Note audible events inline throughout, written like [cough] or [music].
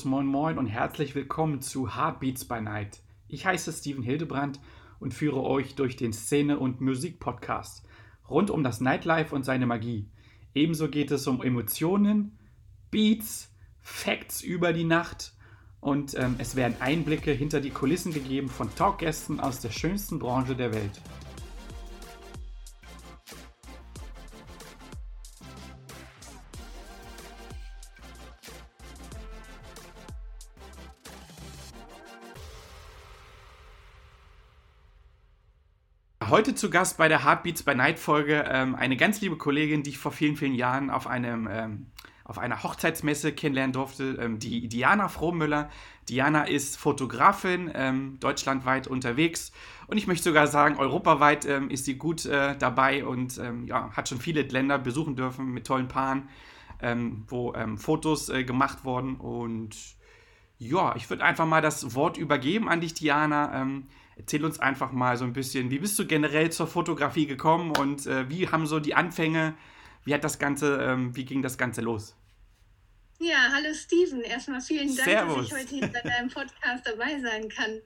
Servus, moin moin und herzlich willkommen zu Heartbeats by Night. Ich heiße Steven Hildebrand und führe euch durch den Szene- und Musik-Podcast rund um das Nightlife und seine Magie. Ebenso geht es um Emotionen, Beats, Facts über die Nacht und ähm, es werden Einblicke hinter die Kulissen gegeben von Talkgästen aus der schönsten Branche der Welt. Heute zu Gast bei der Heartbeats by Night Folge ähm, eine ganz liebe Kollegin, die ich vor vielen, vielen Jahren auf einem ähm, auf einer Hochzeitsmesse kennenlernen durfte, ähm, die Diana Frohmüller. Diana ist Fotografin, ähm, deutschlandweit unterwegs und ich möchte sogar sagen, europaweit ähm, ist sie gut äh, dabei und ähm, ja, hat schon viele Länder besuchen dürfen mit tollen Paaren, wo Fotos äh, gemacht wurden. Und ja, ich würde einfach mal das Wort übergeben an dich, Diana. Erzähl uns einfach mal so ein bisschen, wie bist du generell zur Fotografie gekommen und äh, wie haben so die Anfänge, wie hat das Ganze, wie ging das Ganze los? Ja, hallo Steven. Erstmal vielen Dank, Servus. dass ich heute hier bei deinem Podcast dabei sein kann.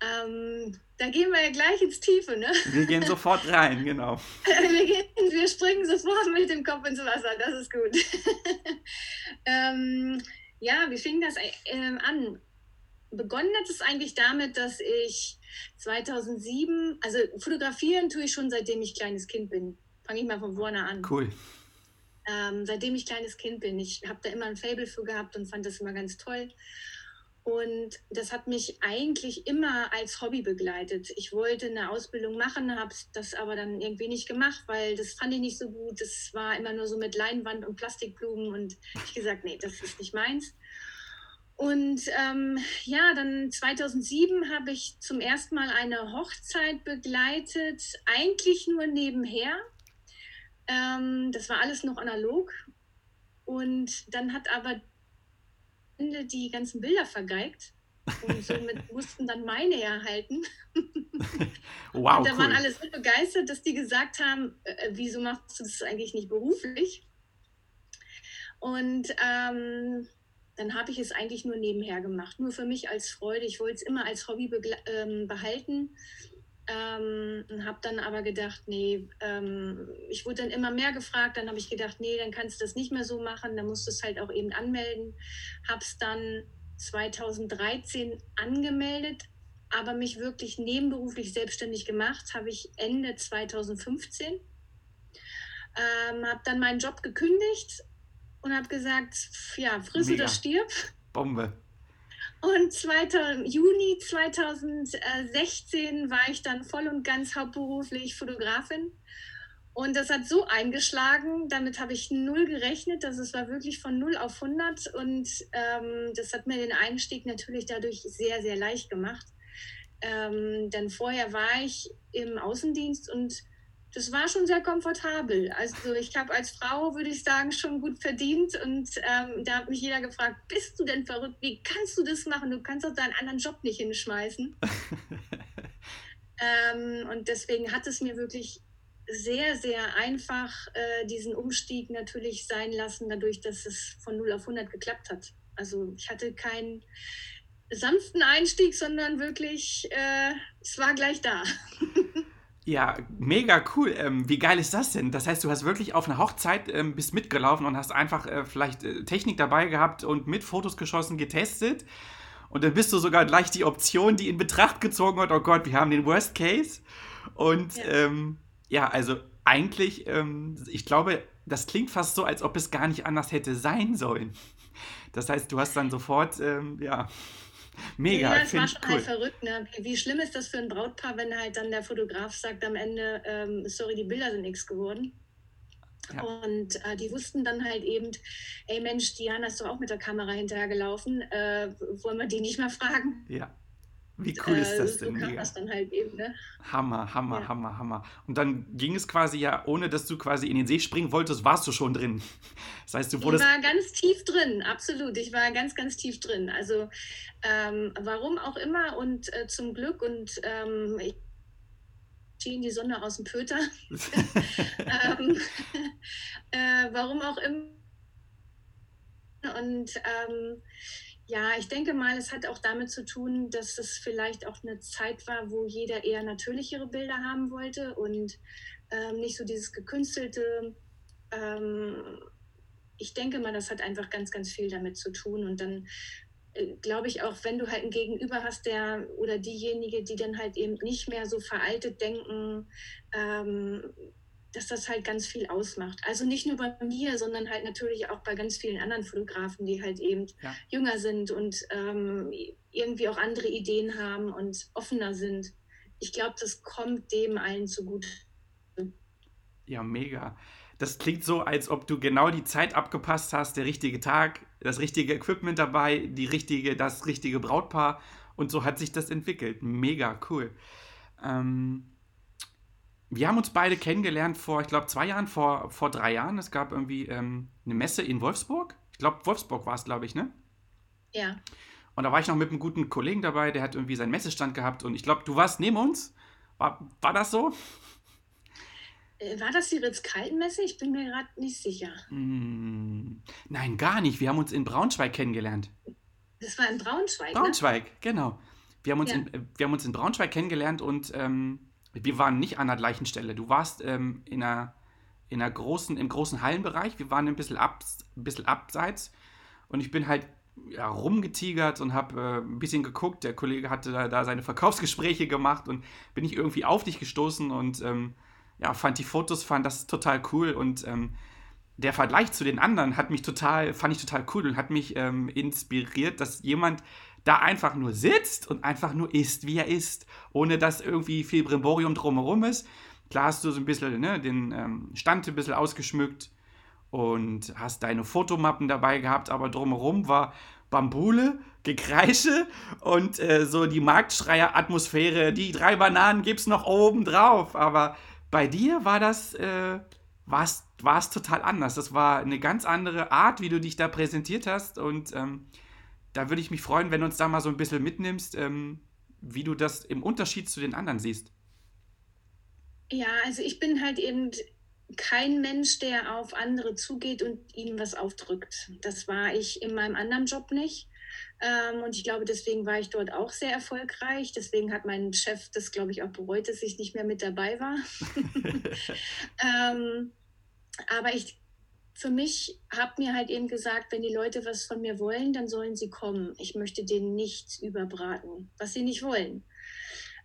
Ähm, da gehen wir ja gleich ins Tiefe, ne? Wir gehen sofort rein, genau. [laughs] wir, gehen, wir springen sofort mit dem Kopf ins Wasser, das ist gut. [laughs] ähm, ja, wie fing das äh, an? Begonnen hat es eigentlich damit, dass ich 2007, also fotografieren tue ich schon seitdem ich kleines Kind bin. Fange ich mal von vorne an. Cool ähm, seitdem ich kleines Kind bin. Ich habe da immer ein Fable für gehabt und fand das immer ganz toll. Und das hat mich eigentlich immer als Hobby begleitet. Ich wollte eine Ausbildung machen, habe das aber dann irgendwie nicht gemacht, weil das fand ich nicht so gut. Das war immer nur so mit Leinwand und Plastikblumen und ich gesagt, nee, das ist nicht meins. Und ähm, ja, dann 2007 habe ich zum ersten Mal eine Hochzeit begleitet, eigentlich nur nebenher. Ähm, das war alles noch analog. Und dann hat aber die ganzen Bilder vergeigt. Und somit [laughs] mussten dann meine erhalten. [laughs] wow. Und da cool. waren alle so begeistert, dass die gesagt haben, äh, äh, wieso machst du das eigentlich nicht beruflich? Und ähm, dann habe ich es eigentlich nur nebenher gemacht, nur für mich als Freude. Ich wollte es immer als Hobby ähm, behalten ähm, habe dann aber gedacht, nee, ähm, ich wurde dann immer mehr gefragt. Dann habe ich gedacht, nee, dann kannst du das nicht mehr so machen. Dann musst du es halt auch eben anmelden. Habe es dann 2013 angemeldet, aber mich wirklich nebenberuflich selbstständig gemacht habe ich Ende 2015. Ähm, habe dann meinen Job gekündigt und habe gesagt, ja, friss oder stirb. Bombe. Und 2000, Juni 2016 war ich dann voll und ganz hauptberuflich Fotografin. Und das hat so eingeschlagen, damit habe ich null gerechnet. dass es war wirklich von 0 auf 100. Und ähm, das hat mir den Einstieg natürlich dadurch sehr, sehr leicht gemacht. Ähm, denn vorher war ich im Außendienst und das war schon sehr komfortabel. Also ich habe als Frau, würde ich sagen, schon gut verdient und ähm, da hat mich jeder gefragt, bist du denn verrückt? Wie kannst du das machen? Du kannst doch deinen anderen Job nicht hinschmeißen. [laughs] ähm, und deswegen hat es mir wirklich sehr, sehr einfach äh, diesen Umstieg natürlich sein lassen, dadurch, dass es von 0 auf 100 geklappt hat. Also ich hatte keinen sanften Einstieg, sondern wirklich, äh, es war gleich da. [laughs] Ja, mega cool. Ähm, wie geil ist das denn? Das heißt, du hast wirklich auf einer Hochzeit ähm, bist mitgelaufen und hast einfach äh, vielleicht äh, Technik dabei gehabt und mit Fotos geschossen, getestet. Und dann bist du sogar gleich die Option, die in Betracht gezogen wird. Oh Gott, wir haben den Worst Case. Und ja, ähm, ja also eigentlich, ähm, ich glaube, das klingt fast so, als ob es gar nicht anders hätte sein sollen. Das heißt, du hast dann sofort, ähm, ja, Mega, ja, es war schon halt cool. halt verrückt. Ne? Wie schlimm ist das für ein Brautpaar, wenn halt dann der Fotograf sagt am Ende, ähm, sorry, die Bilder sind nichts geworden. Ja. Und äh, die wussten dann halt eben, ey Mensch, Diana ist doch auch mit der Kamera hinterhergelaufen, äh, wollen wir die nicht mehr fragen? Ja. Wie cool ist das äh, denn? So kam das dann halt eben, ne? Hammer, Hammer, ja. Hammer, Hammer. Und dann ging es quasi ja, ohne dass du quasi in den See springen wolltest, warst du schon drin. [laughs] Das heißt, du wurdest. Ich war ganz tief drin, absolut. Ich war ganz, ganz tief drin. Also, ähm, warum auch immer und äh, zum Glück und ähm, ich schien die Sonne aus dem Pöter. [laughs] ähm, [laughs] äh, warum auch immer. Und ähm, ja, ich denke mal, es hat auch damit zu tun, dass es vielleicht auch eine Zeit war, wo jeder eher natürlichere Bilder haben wollte und ähm, nicht so dieses gekünstelte. Ähm, ich denke mal, das hat einfach ganz, ganz viel damit zu tun. Und dann äh, glaube ich auch, wenn du halt ein Gegenüber hast, der oder diejenige, die dann halt eben nicht mehr so veraltet denken, ähm, dass das halt ganz viel ausmacht. Also nicht nur bei mir, sondern halt natürlich auch bei ganz vielen anderen Fotografen, die halt eben ja. jünger sind und ähm, irgendwie auch andere Ideen haben und offener sind. Ich glaube, das kommt dem allen zugute. Ja, mega. Das klingt so, als ob du genau die Zeit abgepasst hast, der richtige Tag, das richtige Equipment dabei, die richtige, das richtige Brautpaar und so hat sich das entwickelt. Mega cool. Ähm, wir haben uns beide kennengelernt vor, ich glaube, zwei Jahren, vor, vor drei Jahren. Es gab irgendwie ähm, eine Messe in Wolfsburg. Ich glaube, Wolfsburg war es, glaube ich, ne? Ja. Und da war ich noch mit einem guten Kollegen dabei, der hat irgendwie seinen Messestand gehabt. Und ich glaube, du warst neben uns. War, war das so? Äh, war das die Ritz-Kalten-Messe? Ich bin mir gerade nicht sicher. Mm, nein, gar nicht. Wir haben uns in Braunschweig kennengelernt. Das war in Braunschweig. Ne? Braunschweig, ne? genau. Wir haben, uns ja. in, äh, wir haben uns in Braunschweig kennengelernt und ähm, wir waren nicht an der gleichen Stelle. Du warst ähm, in, einer, in einer großen, im großen Hallenbereich. Wir waren ein bisschen, ab, ein bisschen abseits. Und ich bin halt ja, rumgetigert und habe äh, ein bisschen geguckt. Der Kollege hatte da, da, seine Verkaufsgespräche gemacht und bin ich irgendwie auf dich gestoßen und ähm, ja, fand die Fotos, fand das total cool und ähm, der Vergleich zu den anderen hat mich total, fand ich total cool und hat mich ähm, inspiriert, dass jemand da einfach nur sitzt und einfach nur isst, wie er isst, ohne dass irgendwie viel Brimborium drumherum ist. Klar hast du so ein bisschen ne, den ähm, Stand ein bisschen ausgeschmückt und hast deine Fotomappen dabei gehabt, aber drumherum war Bambule, Gekreische und äh, so die Marktschreier-Atmosphäre. Die drei Bananen gibt's noch oben drauf, aber bei dir war das, äh, war es total anders. Das war eine ganz andere Art, wie du dich da präsentiert hast und ähm, da würde ich mich freuen, wenn du uns da mal so ein bisschen mitnimmst, ähm, wie du das im Unterschied zu den anderen siehst. Ja, also ich bin halt eben kein Mensch, der auf andere zugeht und ihnen was aufdrückt. Das war ich in meinem anderen Job nicht. Ähm, und ich glaube, deswegen war ich dort auch sehr erfolgreich. Deswegen hat mein Chef das, glaube ich, auch bereut, dass ich nicht mehr mit dabei war. [laughs] [laughs] ähm, aber ich für mich habe mir halt eben gesagt, wenn die Leute was von mir wollen, dann sollen sie kommen. Ich möchte denen nichts überbraten, was sie nicht wollen.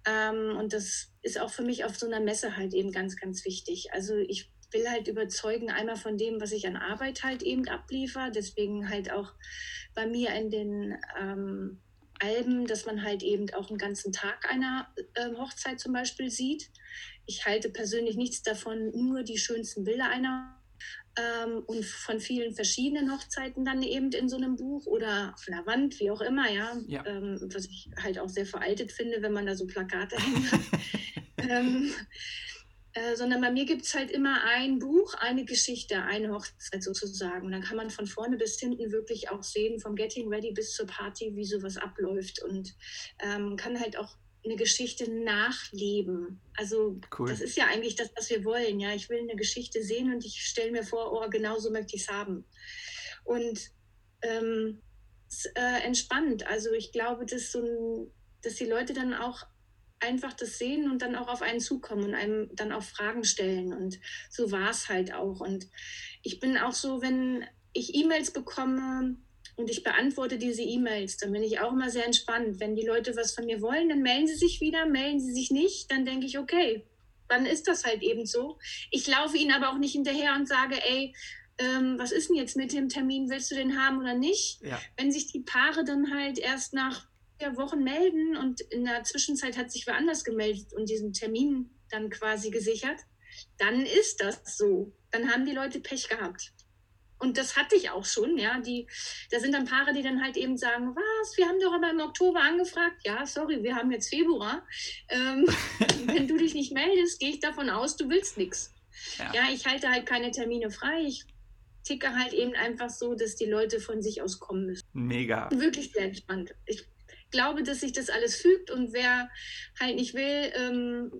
Ähm, und das ist auch für mich auf so einer Messe halt eben ganz, ganz wichtig. Also ich will halt überzeugen, einmal von dem, was ich an Arbeit halt eben abliefer. Deswegen halt auch bei mir in den ähm, Alben, dass man halt eben auch einen ganzen Tag einer äh, Hochzeit zum Beispiel sieht. Ich halte persönlich nichts davon, nur die schönsten Bilder einer ähm, und von vielen verschiedenen Hochzeiten dann eben in so einem Buch oder auf einer Wand, wie auch immer, ja. ja. Ähm, was ich halt auch sehr veraltet finde, wenn man da so Plakate hängt. [laughs] ähm, äh, sondern bei mir gibt es halt immer ein Buch, eine Geschichte, eine Hochzeit sozusagen. Und dann kann man von vorne bis hinten wirklich auch sehen, vom Getting Ready bis zur Party, wie sowas abläuft und ähm, kann halt auch eine Geschichte nachleben. Also cool. das ist ja eigentlich das, was wir wollen. Ja, ich will eine Geschichte sehen und ich stelle mir vor, oh, genau so möchte ich es haben. Und ähm, ist, äh, entspannt. Also ich glaube, dass so ein, dass die Leute dann auch einfach das sehen und dann auch auf einen zukommen und einem dann auch Fragen stellen. Und so war es halt auch. Und ich bin auch so, wenn ich E-Mails bekomme, und ich beantworte diese E-Mails. Dann bin ich auch immer sehr entspannt. Wenn die Leute was von mir wollen, dann melden sie sich wieder. Melden sie sich nicht, dann denke ich, okay, dann ist das halt eben so. Ich laufe ihnen aber auch nicht hinterher und sage, ey, ähm, was ist denn jetzt mit dem Termin? Willst du den haben oder nicht? Ja. Wenn sich die Paare dann halt erst nach vier Wochen melden und in der Zwischenzeit hat sich wer anders gemeldet und diesen Termin dann quasi gesichert, dann ist das so. Dann haben die Leute Pech gehabt. Und das hatte ich auch schon, ja. Die, da sind dann Paare, die dann halt eben sagen, was, wir haben doch aber im Oktober angefragt. Ja, sorry, wir haben jetzt Februar. Ähm, [laughs] wenn du dich nicht meldest, gehe ich davon aus, du willst nichts. Ja. ja, ich halte halt keine Termine frei. Ich ticke halt eben einfach so, dass die Leute von sich aus kommen müssen. Mega. Wirklich sehr entspannt. Ich glaube, dass sich das alles fügt und wer halt nicht will, ähm,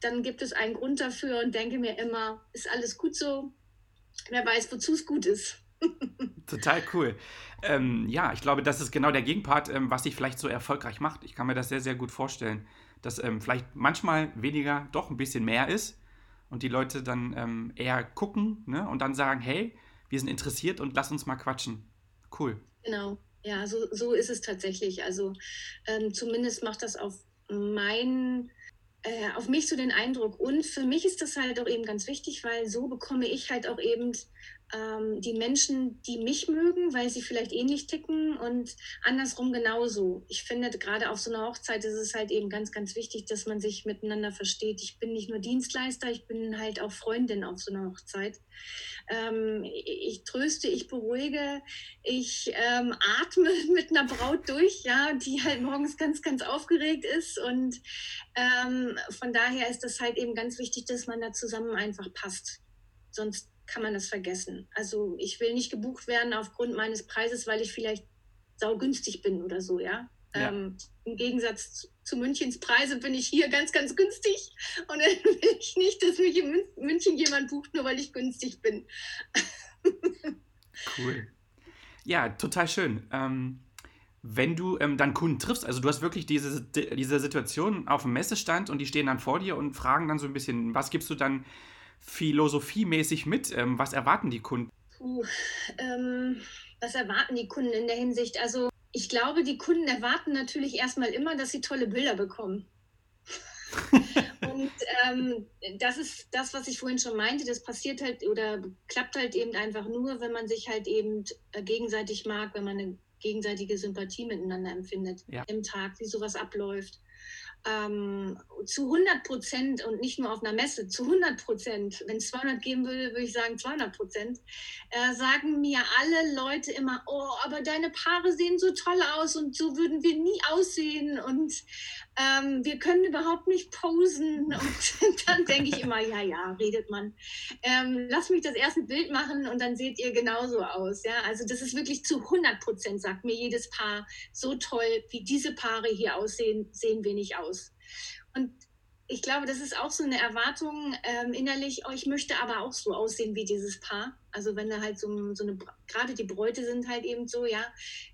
dann gibt es einen Grund dafür und denke mir immer, ist alles gut so? Wer weiß, wozu es gut ist. [laughs] Total cool. Ähm, ja, ich glaube, das ist genau der Gegenpart, ähm, was dich vielleicht so erfolgreich macht. Ich kann mir das sehr, sehr gut vorstellen, dass ähm, vielleicht manchmal weniger doch ein bisschen mehr ist und die Leute dann ähm, eher gucken ne, und dann sagen, hey, wir sind interessiert und lass uns mal quatschen. Cool. Genau, ja, so, so ist es tatsächlich. Also ähm, zumindest macht das auf mein äh, auf mich so den Eindruck. Und für mich ist das halt auch eben ganz wichtig, weil so bekomme ich halt auch eben ähm, die Menschen, die mich mögen, weil sie vielleicht ähnlich ticken und andersrum genauso. Ich finde, gerade auf so einer Hochzeit ist es halt eben ganz, ganz wichtig, dass man sich miteinander versteht. Ich bin nicht nur Dienstleister, ich bin halt auch Freundin auf so einer Hochzeit. Ähm, ich tröste, ich beruhige, ich ähm, atme [laughs] mit einer Braut durch, ja, die halt morgens ganz, ganz aufgeregt ist. Und ähm, von daher ist das halt eben ganz wichtig, dass man da zusammen einfach passt. Sonst kann man das vergessen. Also ich will nicht gebucht werden aufgrund meines Preises, weil ich vielleicht saugünstig bin oder so, ja. ja. Ähm, Im Gegensatz zu, Münchens Preise bin ich hier ganz, ganz günstig. [laughs] Und dann will ich nicht, dass mich in München jemand bucht, nur weil ich günstig bin. [laughs] cool. Ja, total schön. Ähm, wenn du ähm, dann Kunden triffst, also du hast wirklich diese, diese Situation auf dem Messestand und die stehen dann vor dir und fragen dann so ein bisschen, was gibst du dann philosophiemäßig mit? Ähm, was erwarten die Kunden? Puh, ähm, was erwarten die Kunden in der Hinsicht? Also ich glaube, die Kunden erwarten natürlich erstmal immer, dass sie tolle Bilder bekommen. [laughs] und ähm, das ist das, was ich vorhin schon meinte. Das passiert halt oder klappt halt eben einfach nur, wenn man sich halt eben äh, gegenseitig mag, wenn man eine gegenseitige Sympathie miteinander empfindet ja. im Tag, wie sowas abläuft ähm, zu 100 Prozent und nicht nur auf einer Messe, zu 100 Prozent, wenn es 200 geben würde, würde ich sagen 200 Prozent, äh, sagen mir alle Leute immer, oh, aber deine Paare sehen so toll aus und so würden wir nie aussehen und ähm, wir können überhaupt nicht posen. Und [laughs] dann denke ich immer, ja, ja, redet man. Ähm, lass mich das erste Bild machen und dann seht ihr genauso aus. Ja? Also das ist wirklich zu 100 Prozent, sagt mir jedes Paar, so toll, wie diese Paare hier aussehen, sehen wir nicht aus. Und ich glaube, das ist auch so eine Erwartung ähm, innerlich, oh, ich möchte aber auch so aussehen wie dieses Paar. Also wenn da halt so, so eine, gerade die Bräute sind halt eben so, ja,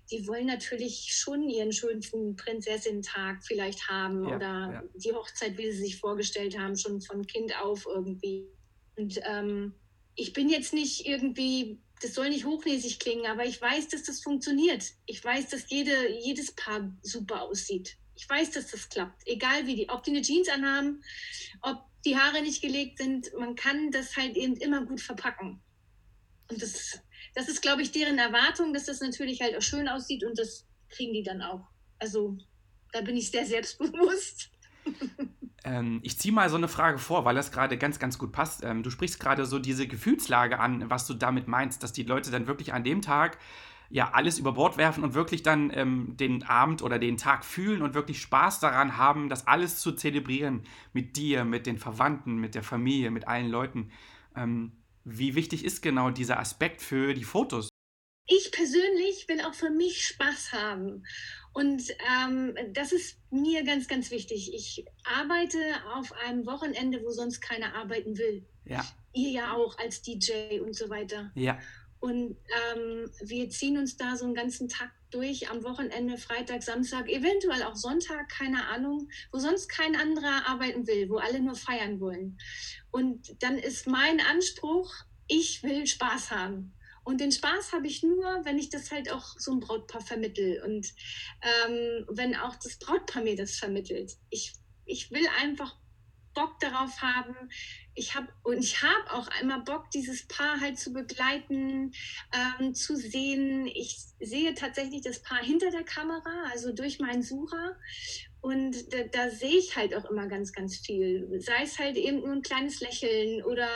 die wollen natürlich schon ihren schönsten Prinzessinnen-Tag vielleicht haben ja, oder ja. die Hochzeit, wie sie sich vorgestellt haben, schon von Kind auf irgendwie. Und ähm, ich bin jetzt nicht irgendwie, das soll nicht hochnäsig klingen, aber ich weiß, dass das funktioniert. Ich weiß, dass jede, jedes Paar super aussieht. Ich weiß, dass das klappt. Egal wie die, ob die eine Jeans anhaben, ob die Haare nicht gelegt sind, man kann das halt eben immer gut verpacken. Und das, das ist, glaube ich, deren Erwartung, dass das natürlich halt auch schön aussieht und das kriegen die dann auch. Also da bin ich sehr selbstbewusst. Ähm, ich ziehe mal so eine Frage vor, weil das gerade ganz, ganz gut passt. Ähm, du sprichst gerade so diese Gefühlslage an, was du damit meinst, dass die Leute dann wirklich an dem Tag ja alles über Bord werfen und wirklich dann ähm, den Abend oder den Tag fühlen und wirklich Spaß daran haben, das alles zu zelebrieren mit dir, mit den Verwandten, mit der Familie, mit allen Leuten. Ähm, wie wichtig ist genau dieser Aspekt für die Fotos? Ich persönlich will auch für mich Spaß haben. Und ähm, das ist mir ganz, ganz wichtig. Ich arbeite auf einem Wochenende, wo sonst keiner arbeiten will. Ja. Ihr ja auch als DJ und so weiter. Ja. Und ähm, wir ziehen uns da so einen ganzen Tag durch, am Wochenende, Freitag, Samstag, eventuell auch Sonntag, keine Ahnung, wo sonst kein anderer arbeiten will, wo alle nur feiern wollen. Und dann ist mein Anspruch, ich will Spaß haben. Und den Spaß habe ich nur, wenn ich das halt auch so ein Brautpaar vermittel und ähm, wenn auch das Brautpaar mir das vermittelt. Ich, ich will einfach Bock darauf haben, ich habe und ich habe auch einmal Bock, dieses Paar halt zu begleiten, ähm, zu sehen. Ich sehe tatsächlich das Paar hinter der Kamera, also durch meinen Sucher. Und da, da, sehe ich halt auch immer ganz, ganz viel. Sei es halt eben nur ein kleines Lächeln oder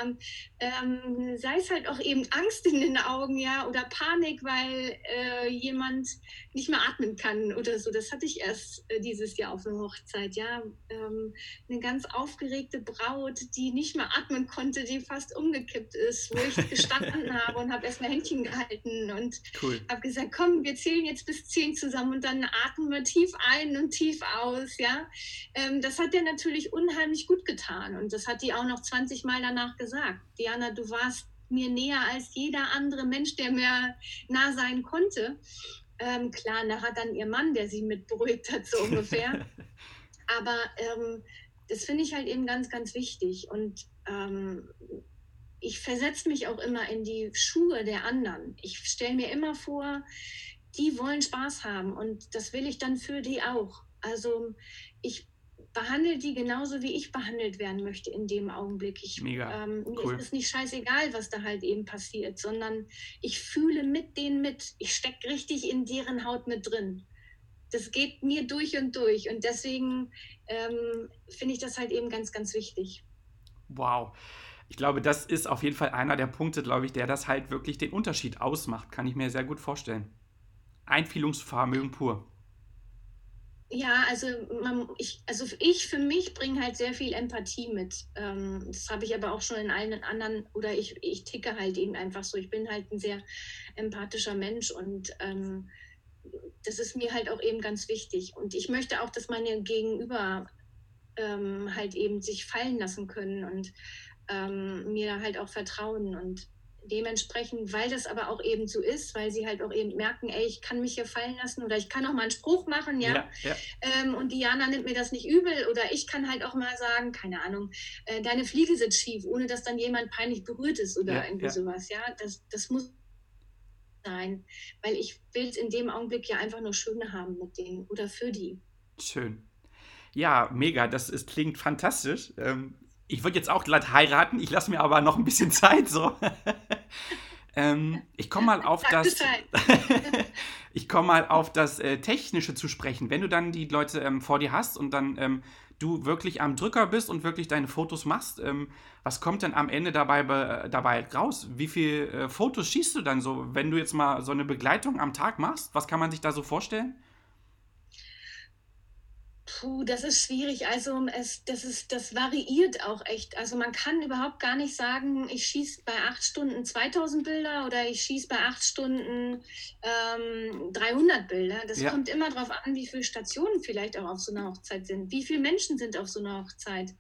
ähm, sei es halt auch eben Angst in den Augen, ja, oder Panik, weil äh, jemand nicht mehr atmen kann oder so. Das hatte ich erst äh, dieses Jahr auf einer Hochzeit, ja. Ähm, eine ganz aufgeregte Braut, die nicht mehr atmen konnte, die fast umgekippt ist, wo ich [laughs] gestanden habe und habe erstmal Händchen gehalten und cool. habe gesagt, komm, wir zählen jetzt bis zehn zusammen und dann atmen wir tief ein und tief aus ja. Ähm, das hat dir natürlich unheimlich gut getan und das hat die auch noch 20 Mal danach gesagt. Diana, du warst mir näher als jeder andere Mensch, der mir nah sein konnte. Ähm, klar, da hat dann ihr Mann, der sie mit beruhigt hat, so ungefähr. [laughs] Aber ähm, das finde ich halt eben ganz, ganz wichtig. Und ähm, ich versetze mich auch immer in die Schuhe der anderen. Ich stelle mir immer vor, die wollen Spaß haben und das will ich dann für die auch. Also ich behandle die genauso, wie ich behandelt werden möchte in dem Augenblick. Ich, Mega. Ähm, mir cool. ist es nicht scheißegal, was da halt eben passiert, sondern ich fühle mit denen mit. Ich stecke richtig in deren Haut mit drin. Das geht mir durch und durch. Und deswegen ähm, finde ich das halt eben ganz, ganz wichtig. Wow. Ich glaube, das ist auf jeden Fall einer der Punkte, glaube ich, der das halt wirklich den Unterschied ausmacht. Kann ich mir sehr gut vorstellen. Einfühlungsvermögen pur. Ja, also, man, ich, also ich für mich bringe halt sehr viel Empathie mit. Ähm, das habe ich aber auch schon in allen anderen, oder ich, ich ticke halt eben einfach so. Ich bin halt ein sehr empathischer Mensch und ähm, das ist mir halt auch eben ganz wichtig. Und ich möchte auch, dass meine Gegenüber ähm, halt eben sich fallen lassen können und ähm, mir halt auch vertrauen. Und dementsprechend, weil das aber auch eben so ist, weil sie halt auch eben merken, ey, ich kann mich hier fallen lassen oder ich kann auch mal einen Spruch machen, ja. ja, ja. Ähm, und Diana nimmt mir das nicht übel oder ich kann halt auch mal sagen, keine Ahnung, äh, deine Fliege sitzt schief, ohne dass dann jemand peinlich berührt ist oder ja, irgendwie sowas, ja. Das, das muss sein, weil ich will es in dem Augenblick ja einfach nur schöne haben mit denen oder für die. Schön. Ja, mega, das ist, klingt fantastisch. Ähm, ich würde jetzt auch glatt heiraten, ich lasse mir aber noch ein bisschen Zeit so. [laughs] ähm, ich komme mal auf das. [laughs] ich komme mal auf das äh, Technische zu sprechen. Wenn du dann die Leute ähm, vor dir hast und dann ähm, du wirklich am Drücker bist und wirklich deine Fotos machst, ähm, was kommt denn am Ende dabei, äh, dabei raus? Wie viele äh, Fotos schießt du dann so, wenn du jetzt mal so eine Begleitung am Tag machst? Was kann man sich da so vorstellen? Puh, das ist schwierig. Also es, das, ist, das variiert auch echt. Also man kann überhaupt gar nicht sagen, ich schieße bei acht Stunden 2000 Bilder oder ich schieße bei acht Stunden ähm, 300 Bilder. Das ja. kommt immer darauf an, wie viele Stationen vielleicht auch auf so einer Hochzeit sind. Wie viele Menschen sind auf so einer Hochzeit?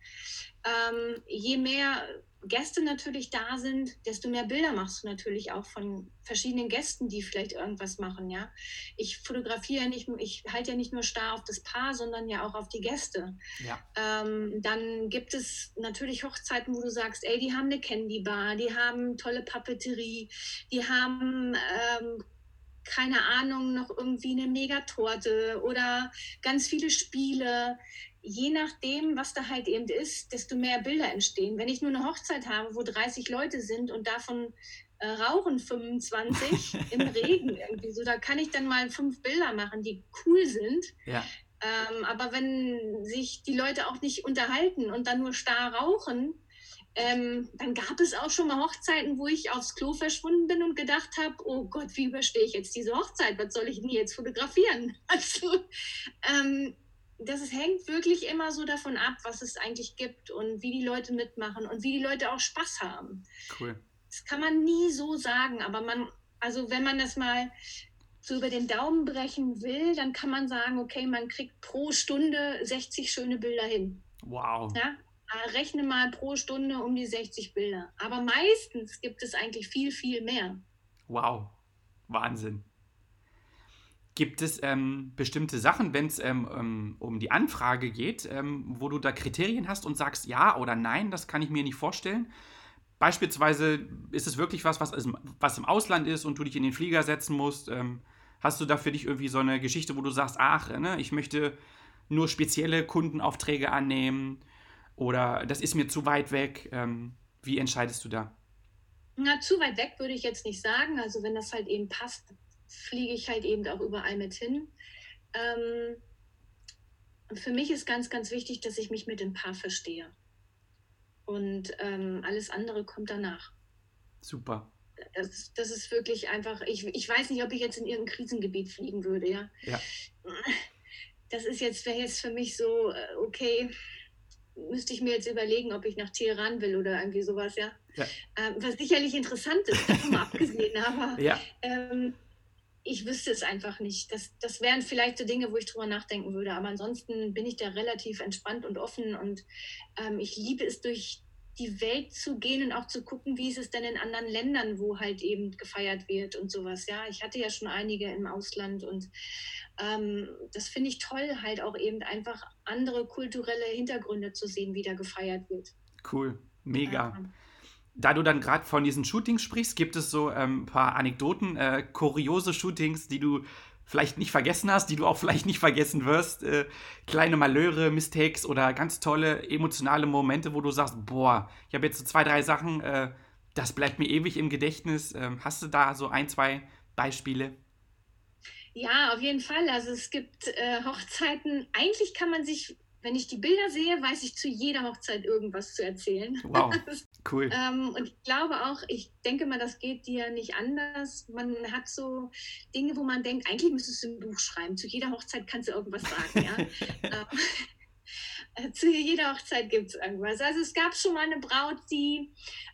Ähm, je mehr Gäste natürlich da sind, desto mehr Bilder machst du natürlich auch von verschiedenen Gästen, die vielleicht irgendwas machen, ja. Ich fotografiere ja nicht, ich halte ja nicht nur starr auf das Paar, sondern ja auch auf die Gäste. Ja. Ähm, dann gibt es natürlich Hochzeiten, wo du sagst, ey, die haben eine Candy Bar, die haben tolle Papeterie, die haben ähm, keine Ahnung, noch irgendwie eine Megatorte oder ganz viele Spiele je nachdem, was da halt eben ist, desto mehr Bilder entstehen. Wenn ich nur eine Hochzeit habe, wo 30 Leute sind und davon äh, rauchen 25 [laughs] im Regen irgendwie so, da kann ich dann mal fünf Bilder machen, die cool sind. Ja. Ähm, aber wenn sich die Leute auch nicht unterhalten und dann nur starr rauchen, ähm, dann gab es auch schon mal Hochzeiten, wo ich aufs Klo verschwunden bin und gedacht habe, oh Gott, wie überstehe ich jetzt diese Hochzeit? Was soll ich denn jetzt fotografieren? [laughs] Also ähm, das hängt wirklich immer so davon ab, was es eigentlich gibt und wie die Leute mitmachen und wie die Leute auch Spaß haben. Cool. Das kann man nie so sagen, aber man, also wenn man das mal so über den Daumen brechen will, dann kann man sagen, okay, man kriegt pro Stunde 60 schöne Bilder hin. Wow. Ja? Rechne mal pro Stunde um die 60 Bilder. Aber meistens gibt es eigentlich viel, viel mehr. Wow. Wahnsinn. Gibt es ähm, bestimmte Sachen, wenn es ähm, ähm, um die Anfrage geht, ähm, wo du da Kriterien hast und sagst ja oder nein, das kann ich mir nicht vorstellen? Beispielsweise ist es wirklich was, was, was im Ausland ist und du dich in den Flieger setzen musst. Ähm, hast du da für dich irgendwie so eine Geschichte, wo du sagst, ach, ne, ich möchte nur spezielle Kundenaufträge annehmen oder das ist mir zu weit weg? Wie entscheidest du da? Na, zu weit weg würde ich jetzt nicht sagen. Also wenn das halt eben passt, fliege ich halt eben auch überall mit hin. Ähm, und für mich ist ganz, ganz wichtig, dass ich mich mit dem Paar verstehe. Und ähm, alles andere kommt danach. Super. Das, das ist wirklich einfach, ich, ich weiß nicht, ob ich jetzt in irgendein Krisengebiet fliegen würde, ja. ja. Das ist jetzt, wäre jetzt für mich so, äh, okay, müsste ich mir jetzt überlegen, ob ich nach Teheran will oder irgendwie sowas, ja. ja. Ähm, was sicherlich interessant ist, [laughs] davon abgesehen, aber ja. ähm, ich wüsste es einfach nicht. Das, das wären vielleicht so Dinge, wo ich drüber nachdenken würde. Aber ansonsten bin ich da relativ entspannt und offen und ähm, ich liebe es, durch die Welt zu gehen und auch zu gucken, wie ist es denn in anderen Ländern, wo halt eben gefeiert wird und sowas. Ja, ich hatte ja schon einige im Ausland und ähm, das finde ich toll, halt auch eben einfach andere kulturelle Hintergründe zu sehen, wie da gefeiert wird. Cool, mega. Ja da du dann gerade von diesen Shootings sprichst, gibt es so ähm, ein paar Anekdoten, äh, kuriose Shootings, die du vielleicht nicht vergessen hast, die du auch vielleicht nicht vergessen wirst. Äh, kleine Malheure, Mistakes oder ganz tolle emotionale Momente, wo du sagst, boah, ich habe jetzt so zwei, drei Sachen, äh, das bleibt mir ewig im Gedächtnis. Ähm, hast du da so ein, zwei Beispiele? Ja, auf jeden Fall. Also es gibt äh, Hochzeiten, eigentlich kann man sich wenn ich die Bilder sehe, weiß ich zu jeder Hochzeit irgendwas zu erzählen. Wow, [laughs] cool. ähm, und ich glaube auch, ich denke mal, das geht dir nicht anders. Man hat so Dinge, wo man denkt, eigentlich müsstest du ein Buch schreiben. Zu jeder Hochzeit kannst du irgendwas sagen. ja? [laughs] Ähm, äh, [laughs] zu jeder Hochzeit gibt es irgendwas. Also es gab schon mal eine Braut, die,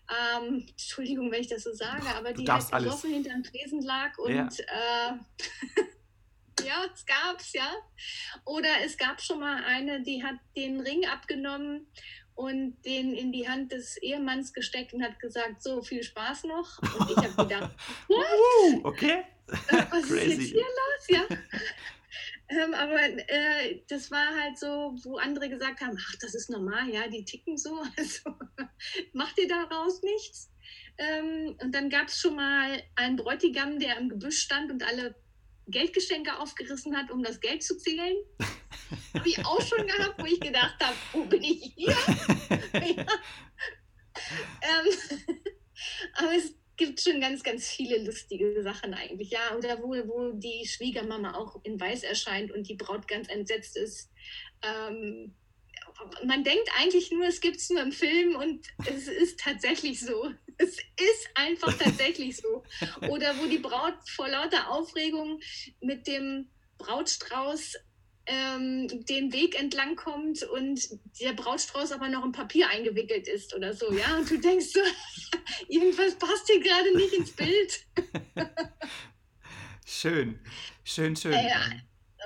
ähm, Entschuldigung, wenn ich das so sage, aber die halt besoffen hinter dem Tresen lag und ja. äh, ja, es gab's, ja. Oder es gab schon mal eine, die hat den Ring abgenommen und den in die Hand des Ehemanns gesteckt und hat gesagt, so viel Spaß noch. Und ich habe gedacht, [laughs] what? okay. Was Crazy. [laughs] ist jetzt hier los? Ja. ähm, aber äh, das war halt so, wo andere gesagt haben, ach, das ist normal, ja, die ticken so, [laughs] also macht ihr daraus nichts? Ähm, und dann gab es schon mal einen Bräutigam, der im Gebüsch stand und alle Geldgeschenke aufgerissen hat, um das Geld zu zählen. habe ich auch schon gehabt, wo ich gedacht habe, wo bin ich hier? ja. [laughs] ähm, [laughs] aber es gibt schon ganz, ganz viele lustige Sachen eigentlich, ja. Oder wo, wo die Schwiegermama auch in Weiß erscheint und die Braut ganz entsetzt ist. Ähm, man denkt eigentlich nur, es gibt es nur im Film und es ist tatsächlich so. Es ist einfach [laughs] tatsächlich so. Oder wo die Braut vor lauter Aufregung mit dem Brautstrauß ähm, den Weg entlang kommt und der Brautstrauß aber noch in Papier eingewickelt ist oder so, ja. Und du denkst so, [laughs] irgendwas passt hier gerade nicht ins Bild. [laughs] schön, schön, schön. Äh,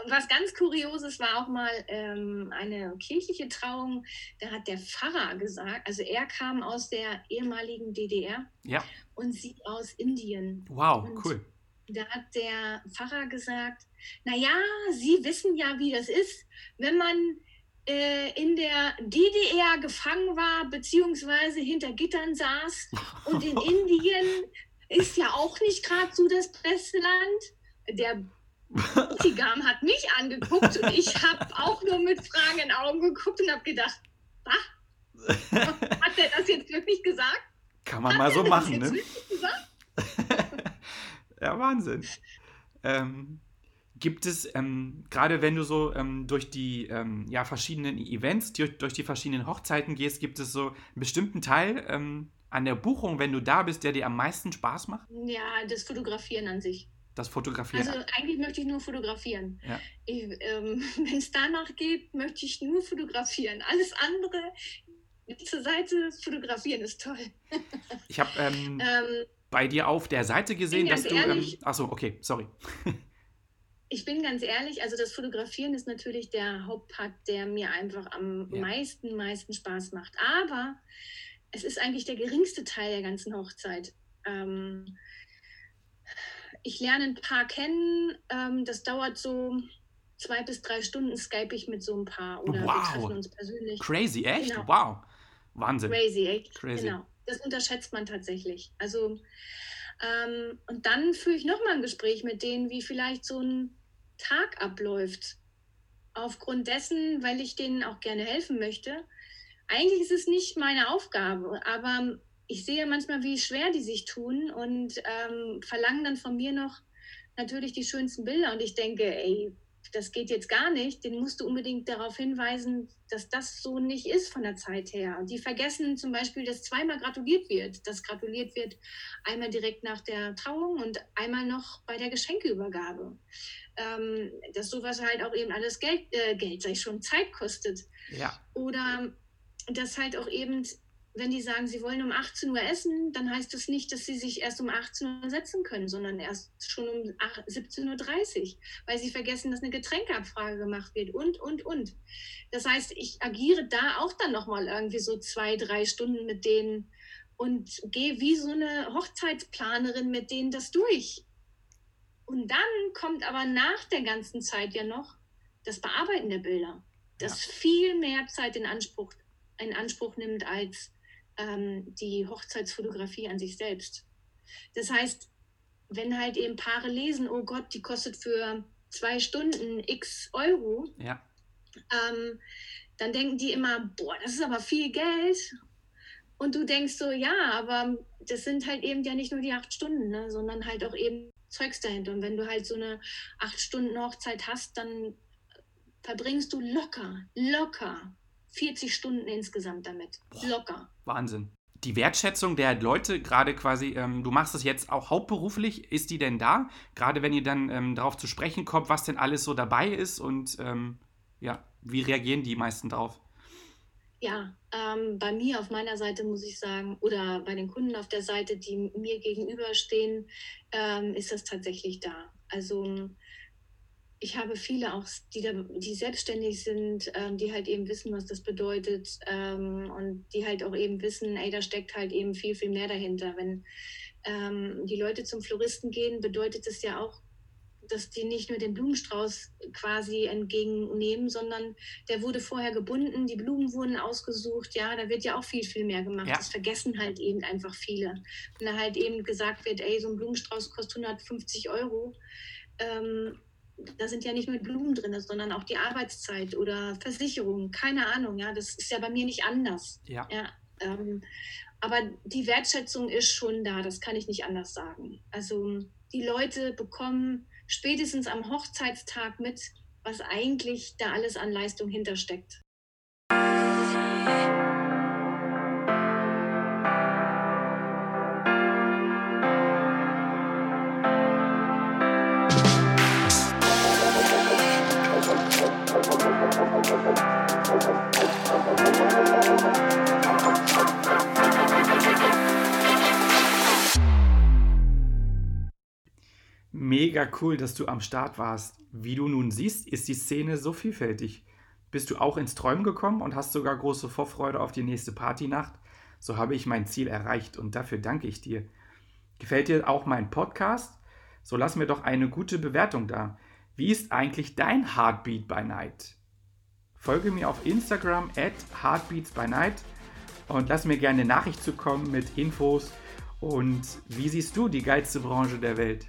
was ganz Kurioses war auch mal ähm, eine kirchliche Trauung. Da hat der Pfarrer gesagt, also er kam aus der ehemaligen DDR ja. und sie aus Indien. Wow, und cool. Da hat der Pfarrer gesagt, naja, Sie wissen ja, wie das ist, wenn man äh, in der DDR gefangen war, beziehungsweise hinter Gittern saß. [laughs] Und in Indien ist ja auch nicht gerade so das beste Land. Der Bräutigam hat mich angeguckt und ich habe auch nur mit Fragen in Augen geguckt und habe gedacht, was? [laughs] Hat der das jetzt wirklich gesagt? Kann man hat mal so machen, ne? [laughs] ja, Wahnsinn. Ähm, gibt es, ähm, gerade wenn du so ähm, durch die ähm, ja, verschiedenen Events, durch, durch, die verschiedenen Hochzeiten gehst, gibt es so einen bestimmten Teil ähm, an der Buchung, wenn du da bist, der dir am meisten Spaß macht? Ja, das Fotografieren an sich. Das Fotografieren. Also eigentlich möchte ich nur fotografieren. Ja. Ähm, [laughs] Wenn es danach geht, möchte ich nur fotografieren. Alles andere zur Seite fotografieren ist toll. Ich habe ähm, [laughs] ähm, bei dir auf der Seite gesehen, dass du. Ähm, achso, okay, sorry. [laughs] ich bin ganz ehrlich, also das Fotografieren ist natürlich der Hauptpart, der mir einfach am ja. meisten, meisten Spaß macht. Aber es ist eigentlich der geringste Teil der ganzen Hochzeit. Ähm, ich lerne ein paar kennen. Ähm, das dauert so zwei bis drei Stunden, Skype ich mit so ein paar oder wow. wir treffen uns persönlich. Crazy, echt? Genau. Wow. Wahnsinn. Crazy, echt? Crazy. Genau. Das unterschätzt man tatsächlich. Also, ähm, und dann führe ich nochmal ein Gespräch mit denen, wie vielleicht so ein Tag abläuft. Aufgrund dessen, weil ich denen auch gerne helfen möchte. Eigentlich ist es nicht meine Aufgabe, aber ich sehe manchmal, wie schwer die sich tun und ähm, verlangen dann von mir noch natürlich die schönsten Bilder. Und ich denke, ey, das geht jetzt gar nicht. Den musst du unbedingt darauf hinweisen, dass das so nicht ist von der Zeit her. Und die vergessen zum Beispiel, dass zweimal gratuliert wird. Dass gratuliert wird einmal direkt nach der Trauung und einmal noch bei der Geschenkeübergabe. Ähm, dass sowas halt auch eben alles Geld, äh, Geld, ich schon, Zeit kostet. Ja. Oder dass halt auch eben wenn die sagen, sie wollen um 18 Uhr essen, dann heißt das nicht, dass sie sich erst um 18 Uhr setzen können, sondern erst schon um 17.30 Uhr, weil sie vergessen, dass eine Getränkeabfrage gemacht wird und, und, und. Das heißt, ich agiere da auch dann nochmal irgendwie so zwei, drei Stunden mit denen und gehe wie so eine Hochzeitsplanerin mit denen das durch. Und dann kommt aber nach der ganzen Zeit ja noch das Bearbeiten der Bilder, das ja. viel mehr Zeit in Anspruch, in Anspruch nimmt als ähm, die Hochzeitsfotografie an sich selbst. Das heißt, wenn halt eben Paare lesen, oh Gott, die kostet für zwei Stunden x Euro, ja. ähm, dann denken die immer, boah, das ist aber viel Geld. Und du denkst so, ja, aber das sind halt eben ja nicht nur die acht Stunden, ne, sondern halt auch eben Zeugs dahinter. Und wenn du halt so eine acht Stunden Hochzeit hast, dann verbringst du locker, locker 40 Stunden insgesamt damit. Boah, Locker. Wahnsinn. Die Wertschätzung der Leute, gerade quasi, ähm, du machst das jetzt auch hauptberuflich, ist die denn da? Gerade wenn ihr dann ähm, darauf zu sprechen kommt, was denn alles so dabei ist und ähm, ja, wie reagieren die meisten drauf? Ja, ähm, bei mir auf meiner Seite muss ich sagen, oder bei den Kunden auf der Seite, die mir gegenüberstehen, ähm, ist das tatsächlich da. Also ich habe viele auch, die, da, die selbstständig sind, ähm, die halt eben wissen, was das bedeutet ähm, und die halt auch eben wissen, ey, da steckt halt eben viel, viel mehr dahinter. Wenn ähm, die Leute zum Floristen gehen, bedeutet es ja auch, dass die nicht nur den Blumenstrauß quasi entgegennehmen, sondern der wurde vorher gebunden, die Blumen wurden ausgesucht, ja, da wird ja auch viel, viel mehr gemacht. Ja. Das vergessen halt eben einfach viele. Wenn da halt eben gesagt wird, ey, so ein Blumenstrauß kostet 150 Euro, ähm, da sind ja nicht nur Blumen drin, sondern auch die Arbeitszeit oder Versicherung, keine Ahnung, ja, das ist ja bei mir nicht anders. Ja. ja ähm, aber die Wertschätzung ist schon da, das kann ich nicht anders sagen. Also die Leute bekommen spätestens am Hochzeitstag mit, was eigentlich da alles an Leistung hintersteckt. Mega cool, dass du am Start warst. Wie du nun siehst, ist die Szene so vielfältig. Bist du auch ins Träumen gekommen und hast sogar große Vorfreude auf die nächste Partynacht? So habe ich mein Ziel erreicht und dafür danke ich dir. Gefällt dir auch mein Podcast? So lass mir doch eine gute Bewertung da. Wie ist eigentlich dein Heartbeat by Night? Folge mir auf Instagram at Heartbeats by Night und lass mir gerne eine Nachricht zukommen mit Infos und wie siehst du die geilste Branche der Welt?